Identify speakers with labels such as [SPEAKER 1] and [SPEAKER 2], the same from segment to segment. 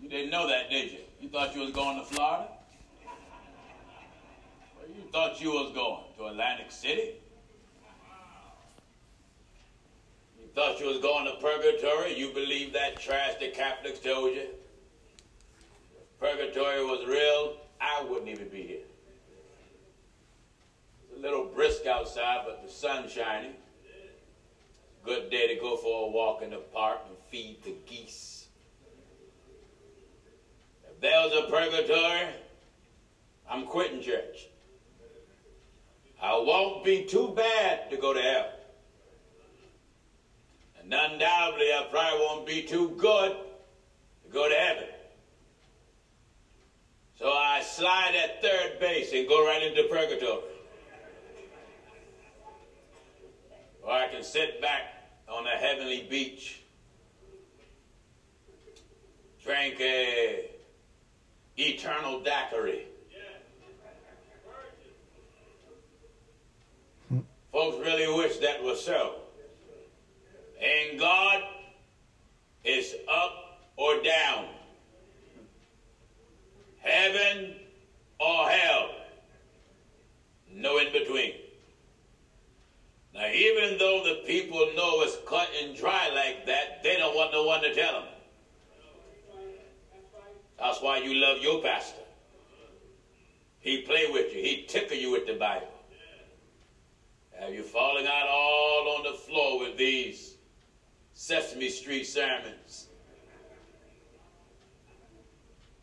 [SPEAKER 1] You didn't know that, did you? You thought you was going to Florida? You thought you was going to Atlantic City? You thought you was going to purgatory? You believe that trash the Catholics told you? If purgatory was real, I wouldn't even be here. It's a little brisk outside, but the sun's shining. Good day to go for a walk in the park and feed the geese. If there a purgatory, I'm quitting church. I won't be too bad to go to hell. And undoubtedly, I probably won't be too good to go to heaven. So I slide at third base and go right into purgatory. Or I can sit back on a heavenly beach, drink a eternal daiquiri. Folks really wish that was so. And God is up or down, heaven or hell, no in between. Now, even though the people know it's cut and dry like that, they don't want no one to tell them. That's why you love your pastor. He play with you. He tickle you with the Bible. Have you falling out all on the floor with these Sesame Street sermons?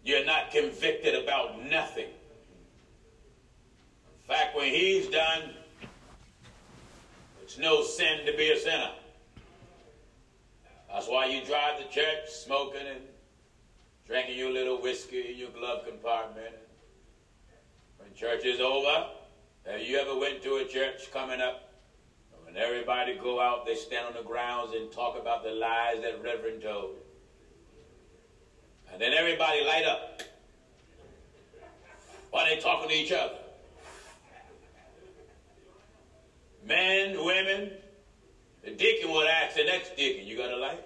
[SPEAKER 1] You're not convicted about nothing. In fact, when he's done, it's no sin to be a sinner. That's why you drive to church smoking and drinking your little whiskey in your glove compartment. When church is over, have you ever went to a church coming up? When everybody go out, they stand on the grounds and talk about the lies that Reverend told. And then everybody light up while they talking to each other. Men, women, the deacon would ask the next deacon, you got a light?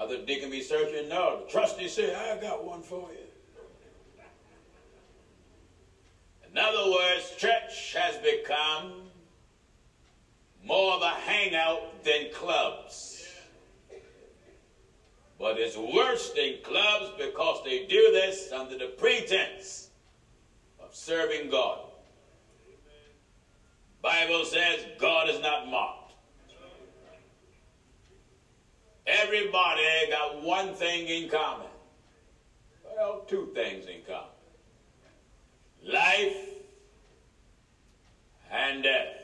[SPEAKER 1] Other deacon be searching, no. The trustee say, I got one for you. In other words, church has become more of a hangout than clubs. But it's worse than clubs because they do this under the pretense of serving God. Bible says God is not mocked. Everybody got one thing in common. Well, two things in common. Life and death.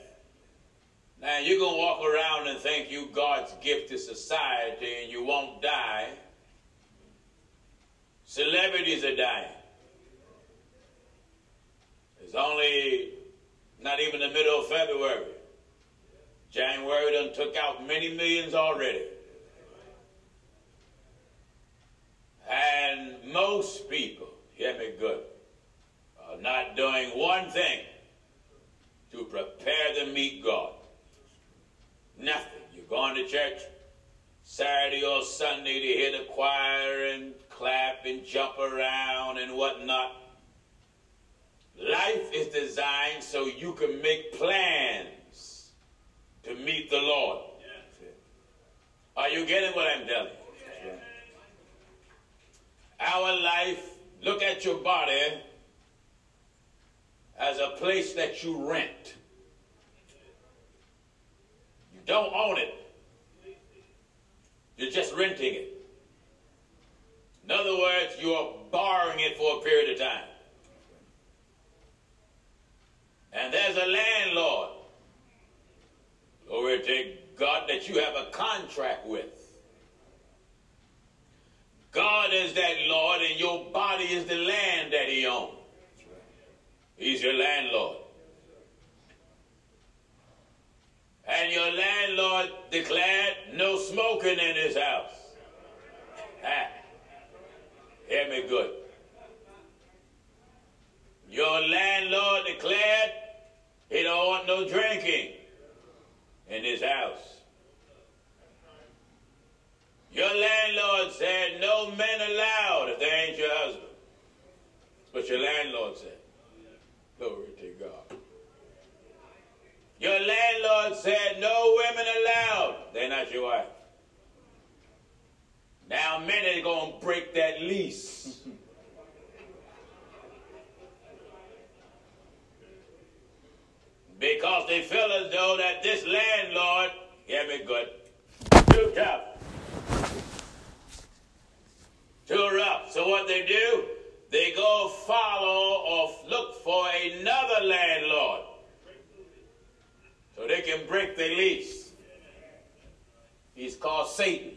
[SPEAKER 1] Now, you can walk around and think you God's gift to society and you won't die. Celebrities are dying. It's only not even the middle of February. January done took out many millions already. And most people, hear me good, are not doing one thing to prepare to meet God. Nothing. You're going to church Saturday or Sunday to hear the choir and clap and jump around and whatnot. Life is designed so you can make plans to meet the Lord. Are you getting what I'm telling you? Our life, look at your body as a place that you rent. You don't own it. You're just renting it. In other words, you are borrowing it for a period of time. And there's a landlord, glory to God, that you have a contract with. God is that Lord, and your body is the land that He owns. He's your landlord. And your landlord declared no smoking in his house. Hear me good. Your landlord declared he don't want no drinking in his house. Your landlord said, No men allowed if they ain't your husband. But your landlord said. Glory to God. Your landlord said, No women allowed. They're not your wife. Now men are going to break that lease. because they feel as though that this landlord, hear me good, too tough too rough. So what they do, they go follow or look for another landlord so they can break the lease. He's called Satan.